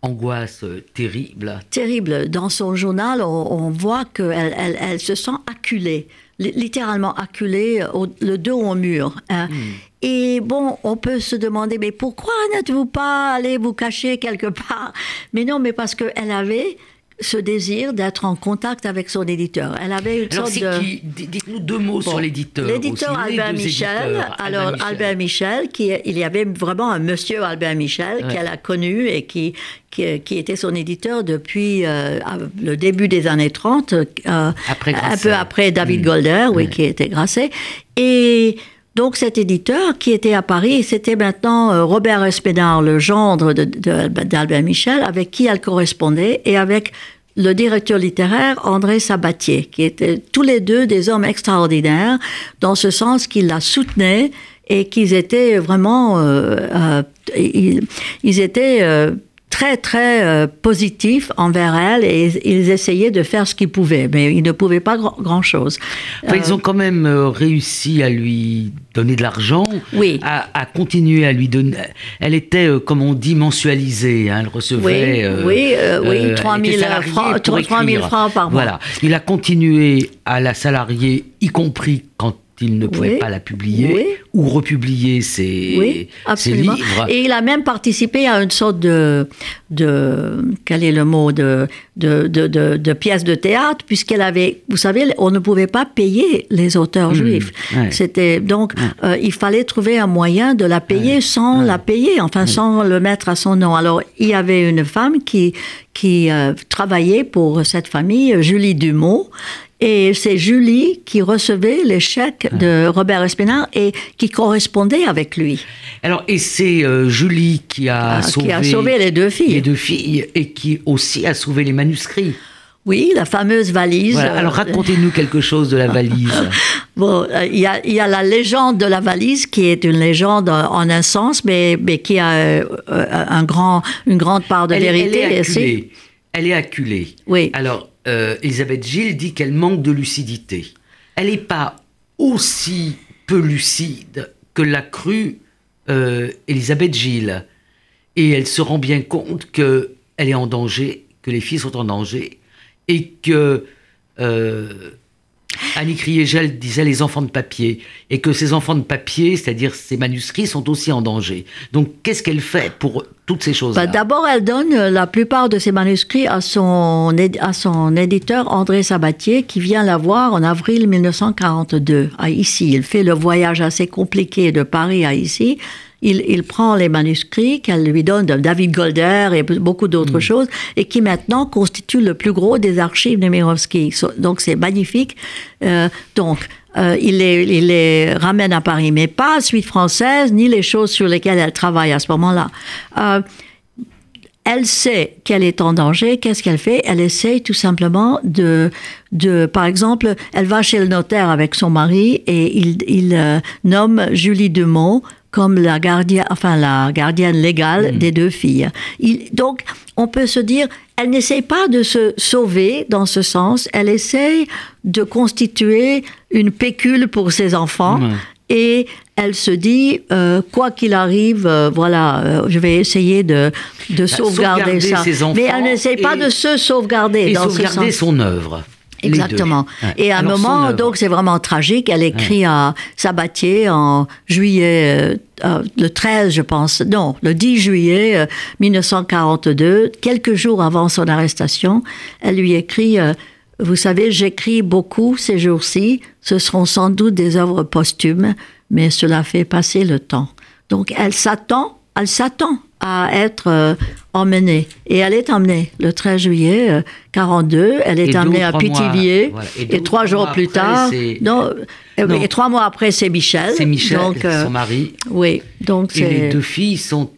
angoisse terrible. Terrible. Dans son journal, on, voit qu'elle elle, elle, se sent acculée littéralement acculée, le dos au mur. Hein. Hmm. Et bon, on peut se demander, mais pourquoi n'êtes-vous pas allé vous cacher quelque part? Mais non, mais parce qu'elle avait ce désir d'être en contact avec son éditeur. Elle avait une sorte de... Dites-nous deux mots sur l'éditeur. L'éditeur Albert Michel. alors Albert Michel, qui il y avait vraiment un monsieur Albert Michel qu'elle a connu et qui, qui, était son éditeur depuis euh, le début des années 30, euh, un peu après David mm. Golder, oui, qui était grassé. Et donc cet éditeur qui était à Paris, c'était maintenant euh, Robert Espénard, le gendre d'Albert Michel, avec qui elle correspondait, et avec le directeur littéraire André Sabatier, qui étaient tous les deux des hommes extraordinaires, dans ce sens qu'ils la soutenaient et qu'ils étaient vraiment... Euh, euh, ils, étaient très, très euh, positifs envers elle et ils essayaient de faire ce qu'ils pouvaient, mais ils ne pouvaient pas grand-chose. ils ont quand même euh, réussi à lui donner de l'argent, oui. à, continuer à lui donner. Elle était, euh, comme on dit, mensualisée. Hein, elle recevait. Oui, oui, 3 000 francs, 3 000 francs par mois. Voilà. Il a continué à la salarier, y compris quand il ne pouvait pas la publier ou republier ses, livres. Et il a même participé à une sorte de, de quel est le mot, de, de, de, de, pièce de théâtre, puisqu'elle avait, vous savez, on ne pouvait pas payer les auteurs hmm. juifs. C'était donc, euh, il fallait trouver un moyen de la payer sans la payer, enfin sans le mettre à son nom. Alors, il y avait une femme qui, qui euh, travaillait pour cette famille, Julie Dumont, et c'est Julie qui recevait les chèques de Robert Espinard et qui correspondait avec lui. Alors, et c'est euh, Julie qui a, sauvé, ah, qui a sauvé les deux filles. Les deux filles et qui aussi a sauvé les manuscrits. Oui, la fameuse valise. Alors racontez-nous quelque chose de la valise. bon, euh, il y, a, y, a, la légende de la valise qui est une légende en un sens, mais, mais qui a euh, un grand, une grande part de vérité. Elle est acculée. Elle est acculée. Oui. Alors, euh, Elisabeth Gilles dit qu'elle manque de lucidité. Elle n'est pas aussi peu lucide que l'a cru euh, Elisabeth Gilles. Et elle se rend bien compte qu'elle est en danger, que les filles sont en danger, et que euh, Annie Kriegel disait les enfants de papier, et que ces enfants de papier, c'est-à-dire ces manuscrits, sont aussi en danger. Donc qu'est-ce qu'elle fait pour toutes ces choses-là? Bah, D'abord, elle donne la plupart de ces manuscrits à son, à son éditeur André Sabatier, qui vient la voir en avril 1942, à ici. Il fait le voyage assez compliqué de Paris à ici il, prend les manuscrits qu'elle lui donne de David Golder et beaucoup d'autres hmm. choses, et qui maintenant constituent le plus gros des archives de Mirovski. Donc c'est magnifique. Euh, donc, euh, il, les, il, les, ramène à Paris, mais pas suite française, ni les choses sur lesquelles elle travaille à ce moment-là. Euh, elle sait qu'elle est en danger. Qu'est-ce qu'elle fait? Elle essaye tout simplement de, de, par exemple, elle va chez le notaire avec son mari et il, il nomme Julie Dumont comme la gardienne, enfin la gardienne légale mm. des deux filles. Il, donc, on peut se dire, elle n'essaye pas de se sauver dans ce sens, elle essaye de constituer une pécule pour ses enfants. Et elle se dit, euh, quoi qu'il arrive, euh, voilà, euh, je vais essayer de, de bah, sauvegarder, ça. Ses Mais elle n'essaye pas de se sauvegarder. Et sauvegarder son œuvre. Exactement. Ouais. Et à un Alors, moment, donc c'est vraiment tragique. Elle écrit à Sabatier en juillet, euh, euh, le 13, je pense, non, le 10 juillet euh, 1942, quelques jours avant son arrestation. Elle lui écrit euh, Vous savez, j'écris beaucoup ces jours-ci. Ce seront sans doute des œuvres posthumes, mais cela fait passer le temps. Donc elle s'attend, elle s'attend à être euh, emmenée. Et elle est emmenée le 13 juillet euh, 42. Elle est Et emmenée à mois- Pithiviers. voilà. Et trois jours plus après, tard, non, euh, Non. et trois mois après, c'est Michel. C'est Michel, Donc, euh, son mari. oui, donc Et les deux filles sont.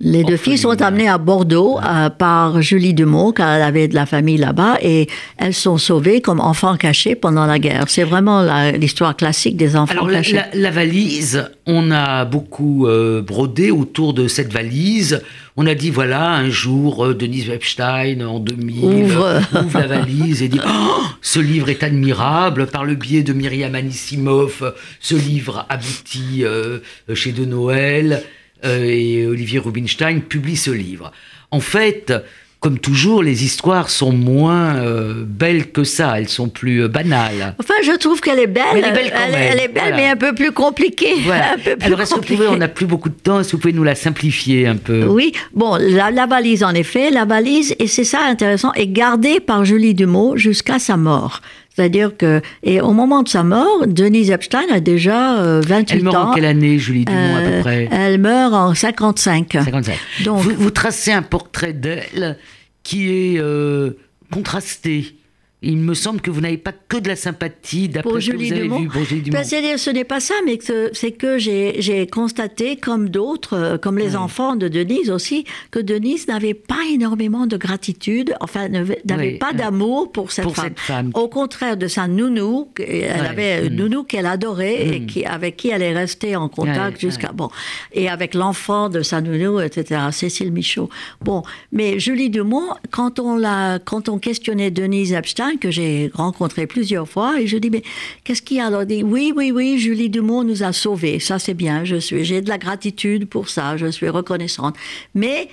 Les deux filles sont amenées à Bordeaux euh, par Julie Dumont, car elle avait de la famille là-bas, et elles sont sauvées comme enfants cachés pendant la guerre. C'est vraiment l'histoire classique des enfants Alors, cachés. la- la valise, on a beaucoup euh, brodé autour de cette valise. On a dit, voilà, un jour, euh, Denise Epstein, en 2000, Ouvre. ouvre la valise et dit Oh, Ce livre est admirable. Par le biais de Myriam Anisimov, ce livre aboutit euh, chez De Noël. Euh, et Olivier Rubinstein publie ce livre. En fait, comme toujours, les histoires sont moins euh, belles que ça. Elles sont plus euh, banales. Enfin, je trouve qu'elle est belle. Elle est belle quand elle, même, elle est belle, voilà. mais un peu plus compliquée. Voilà. Un peu plus Alors, est-ce que vous pouvez, on n'a plus beaucoup de temps, est-ce que vous pouvez nous la simplifier un peu? Oui, bon, la, la valise, en effet, la valise, et c'est ça intéressant, est gardée par Julie Dumont jusqu'à sa mort. C'est-à-dire que, et au moment de sa mort, Denise Epstein a déjà euh, 28 Elle meurt ans. en quelle année, Julie Dumont, à peu Euh, près? Elle meurt en 55. 55. Donc- vous, vous tracez un portrait d'elle qui est euh, contrasté. Il me semble que vous n'avez pas que de la sympathie d'après ce que vous avez Dumont. vu pour Julie Dumont. Ben, ce n'est pas ça, mais c'est que j'ai constaté, comme d'autres, euh, comme les enfants de Denise aussi, que Denise n'avait pas énormément de gratitude, enfin, n'avait Oui, pas d'amour pour cette Pour femme. cette femme. Au contraire de sa nounou, elle avait une mm. nounou qu'elle adorait et Mm. qui, avec qui elle est restée en contact jusqu'à. Bon. Et avec l'enfant de sa nounou, etc., Cécile Michaud. Bon. Mais Julie Dumont, quand on, l'a, quand on questionnait Denise Epstein, que j'ai rencontrée plusieurs fois, et je dis, mais qu'est-ce qu'il y a Alors, dit, oui, oui, oui, Julie Dumont nous a sauvés. Ça, c'est bien. Je suis, j'ai de la gratitude pour ça. Je suis reconnaissante. Mais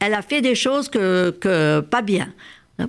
elle a fait des choses que, que pas bien.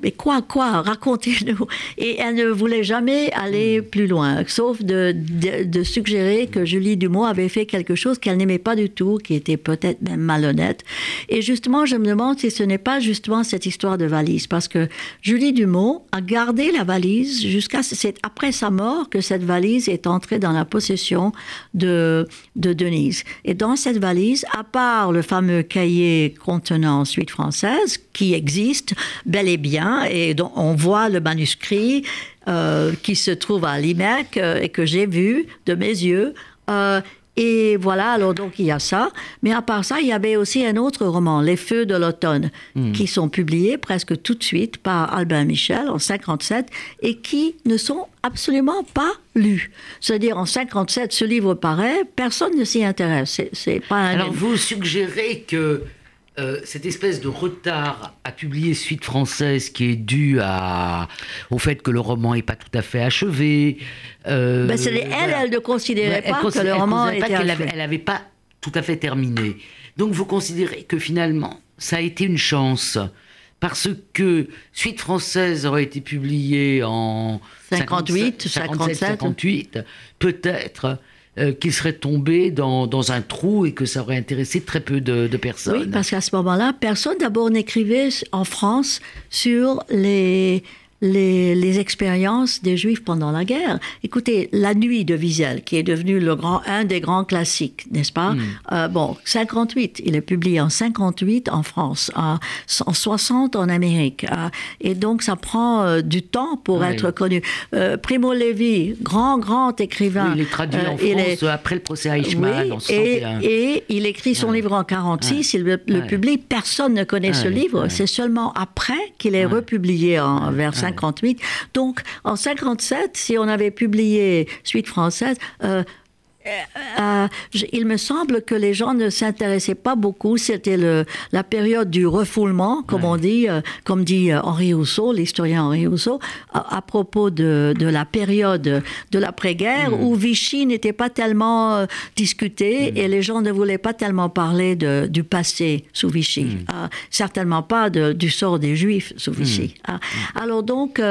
Mais quoi, quoi, racontez-nous. Et elle ne voulait jamais aller plus loin, sauf de, de, de suggérer que Julie Dumont avait fait quelque chose qu'elle n'aimait pas du tout, qui était peut-être même malhonnête. Et justement, je me demande si ce n'est pas justement cette histoire de valise, parce que Julie Dumont a gardé la valise jusqu'à... C'est après sa mort que cette valise est entrée dans la possession de, de Denise. Et dans cette valise, à part le fameux cahier contenant Suite française, qui existe bel et bien, et dont on voit le manuscrit euh, qui se trouve à l'IMEC euh, et que j'ai vu de mes yeux. Euh, et voilà, alors donc il y a ça. Mais à part ça, il y avait aussi un autre roman, Les Feux de l'automne, qui sont publiés presque tout de suite par Albin Michel en 57 et qui ne sont absolument pas lus. C'est-à-dire en 57, ce livre paraît, personne ne s'y intéresse. C'est, c'est pas un Alors, vous suggérez que euh, cette espèce de retard à publier Suite française qui est dû à, au fait que le roman n'est pas tout à fait achevé. euh, Ben, c'est- elle, voilà. elle ne considérait Elle pas que le elle roman pas était qu'elle achevé. avait, elle avait pas tout à fait terminé. Donc vous considérez que finalement, ça a été une chance. Parce que Suite française aurait été publiée en 58, 57, 57. 58, peut-être euh, qu'il serait tombé dans, dans un trou et que ça aurait intéressé très peu de, de personnes. Oui, parce qu'à ce moment-là, personne d'abord n'écrivait en France sur les, les, les expériences des Juifs pendant la guerre. Écoutez, La Nuit de Wiesel, qui est devenu le grand, un des grands classiques, n'est-ce pas Hmm. Euh, Bon, 58, il est publié en 58 en France, en, en 60 en Amérique. euh, et donc, ça prend euh, du temps pour Oui. être connu. Euh, Primo Levi, grand, grand écrivain. Oui, il est traduit euh, en France est- après le procès Eichmann oui, en et, 61. et il écrit son livre en 46, il le, le Ouais. publie, personne ne connaît ce Ouais, livre, ouais. c'est seulement après qu'il est republié en, vers ouais. 58. Donc en 57, si on avait publié Suite française, euh, euh, je- il me semble que les gens ne s'intéressaient pas beaucoup. C'était le, la période du refoulement, comme on dit, euh, comme dit euh, Henri Rousseau, l'historien Henri Rousseau, à, à propos de, de la période de l'après-guerre Mm. où Vichy n'était pas tellement euh, discuté Mm. et les gens ne voulaient pas tellement parler de, du passé sous Vichy. Mm. Certainement pas de- du sort des Juifs sous Vichy. Alors donc.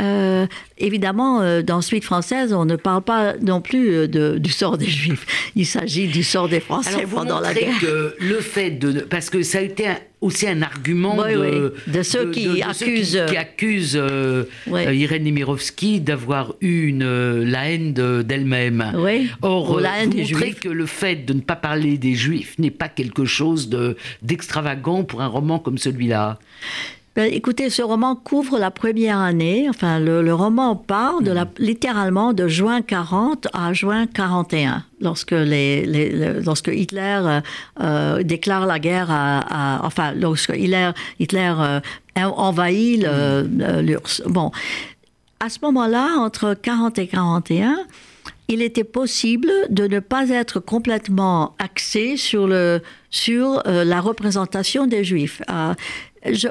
Euh, évidemment, euh, dans Suite française, on ne parle pas non plus euh, de, du sort des Juifs. Il s'agit du sort des Français Alors, vous pendant la guerre. que le fait de... Parce que ça a été un- aussi un argument Oui, de, oui. De ceux qui ceux qui- accusent- qui accusent, euh, Oui. Irène Nemirovsky d'avoir eu une, la haine de- d'elle-même. Oui, Or, la haine vous des montrez Juifs. que le fait de ne pas parler des Juifs n'est pas quelque chose de- d'extravagant pour un roman comme celui-là. Ben, écoutez, ce roman couvre la première année. Enfin, le, le roman part de la, littéralement de juin 40 à juin 41, lorsque, les, les- le- lorsque Hitler euh, euh, déclare la guerre à, à- enfin, lorsque Hitler, Hitler euh, envahit le- l'URSS. Bon, à ce moment-là, entre 40 et 41, il était possible de ne pas être complètement axé sur, le, sur euh, la représentation des Juifs. Euh,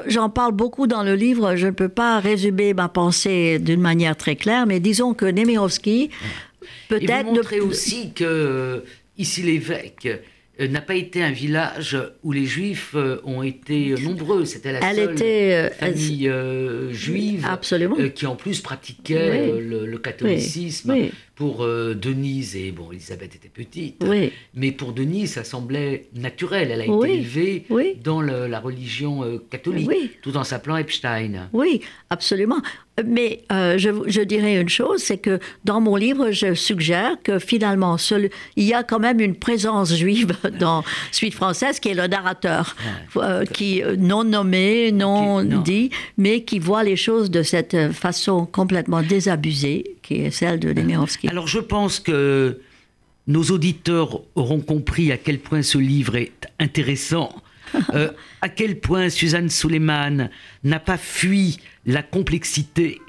J'en parle beaucoup dans le livre, je ne peux pas résumer ma pensée d'une manière très claire, mais disons que Nemirovsky, Et peut-être... ne- aussi que euh, ici l'évêque euh, n'a pas été un village où les Juifs euh, ont été nombreux. C'était la Elle seule était, famille euh, juive Absolument. qui en plus pratiquait Oui. le, le catholicisme. Oui. Pour euh, Denise, et bon, Elisabeth était petite, Oui. mais pour Denise, ça semblait naturel. Elle a Oui. été élevée Oui. dans le- la religion euh, catholique, tout en s'appelant Epstein. Oui, absolument. Mais euh, je, je dirais une chose, c'est que dans mon livre, je suggère que finalement, seul- il y a quand même une présence juive dans Suite française, qui est le narrateur, qui non nommé, non, Qui- non. dit, mais qui voit les choses de cette façon complètement désabusée, qui est celle de Nemirovsky. Alors je pense que nos auditeurs auront compris à quel point ce livre est intéressant, euh, à quel point Suzanne Suleiman n'a pas fui la complexité,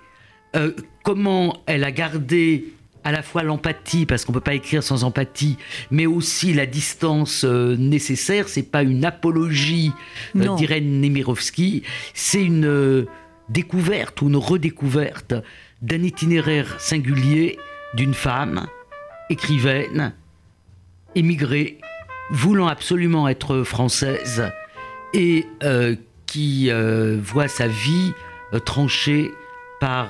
euh, comment elle a gardé à la fois l'empathie, parce qu'on ne peut pas écrire sans empathie, mais aussi la distance euh, nécessaire. C'est pas une apologie euh, d'Irène Nemirovsky, c'est une euh, découverte ou une redécouverte d'un itinéraire singulier d'une femme, écrivaine, émigrée, voulant absolument être française et euh, qui euh, voit sa vie euh, tranchée par,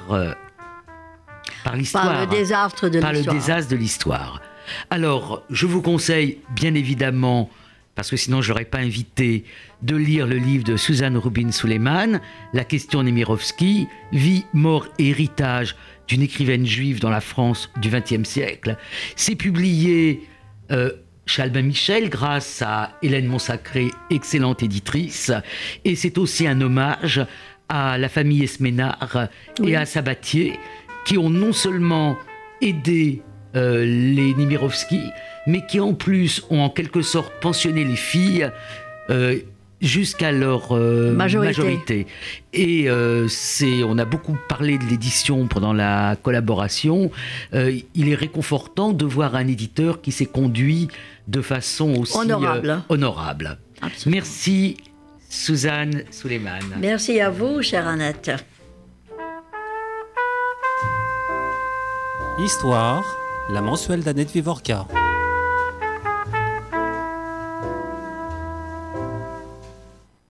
par l'histoire Par le désastre de par le l'histoire. désastre de l'histoire. Alors, je vous conseille bien évidemment, parce que sinon je n'aurais pas invité, de lire le livre de Suzanne Rubin Suleiman, La question Nemirovsky, Vie, mort et héritage d'une écrivaine juive dans la France du XXe siècle. C'est publié euh, chez Albin Michel grâce à Hélène Monsacré, excellente éditrice, et c'est aussi un hommage à la famille Esménard Oui. et à Sabatier, qui ont non seulement aidé euh, les Nemirovsky, mais qui en plus ont en quelque sorte pensionné les filles euh, jusqu'à leur euh, Majorité. Et euh, c'est, on a beaucoup parlé de l'édition pendant la collaboration. Euh, il est réconfortant de voir un éditeur qui s'est conduit de façon aussi euh, Honorable. honorable. Absolument. Merci Suzanne Suleiman. Merci à vous, chère Annette. Histoire, la mensuelle d'Annette Vivorca.